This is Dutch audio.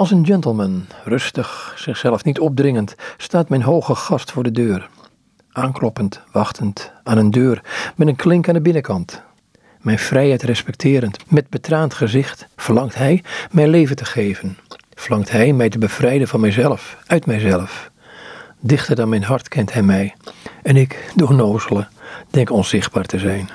Als een gentleman, rustig, zichzelf niet opdringend, staat mijn hoge gast voor de deur. Aankloppend, wachtend, aan een deur, met een klink aan de binnenkant. Mijn vrijheid respecterend, met betraand gezicht, verlangt hij mij leven te geven. Verlangt hij mij te bevrijden van mijzelf, uit mijzelf. Dichter dan mijn hart kent hij mij. En ik, door nozelen, denk onzichtbaar te zijn.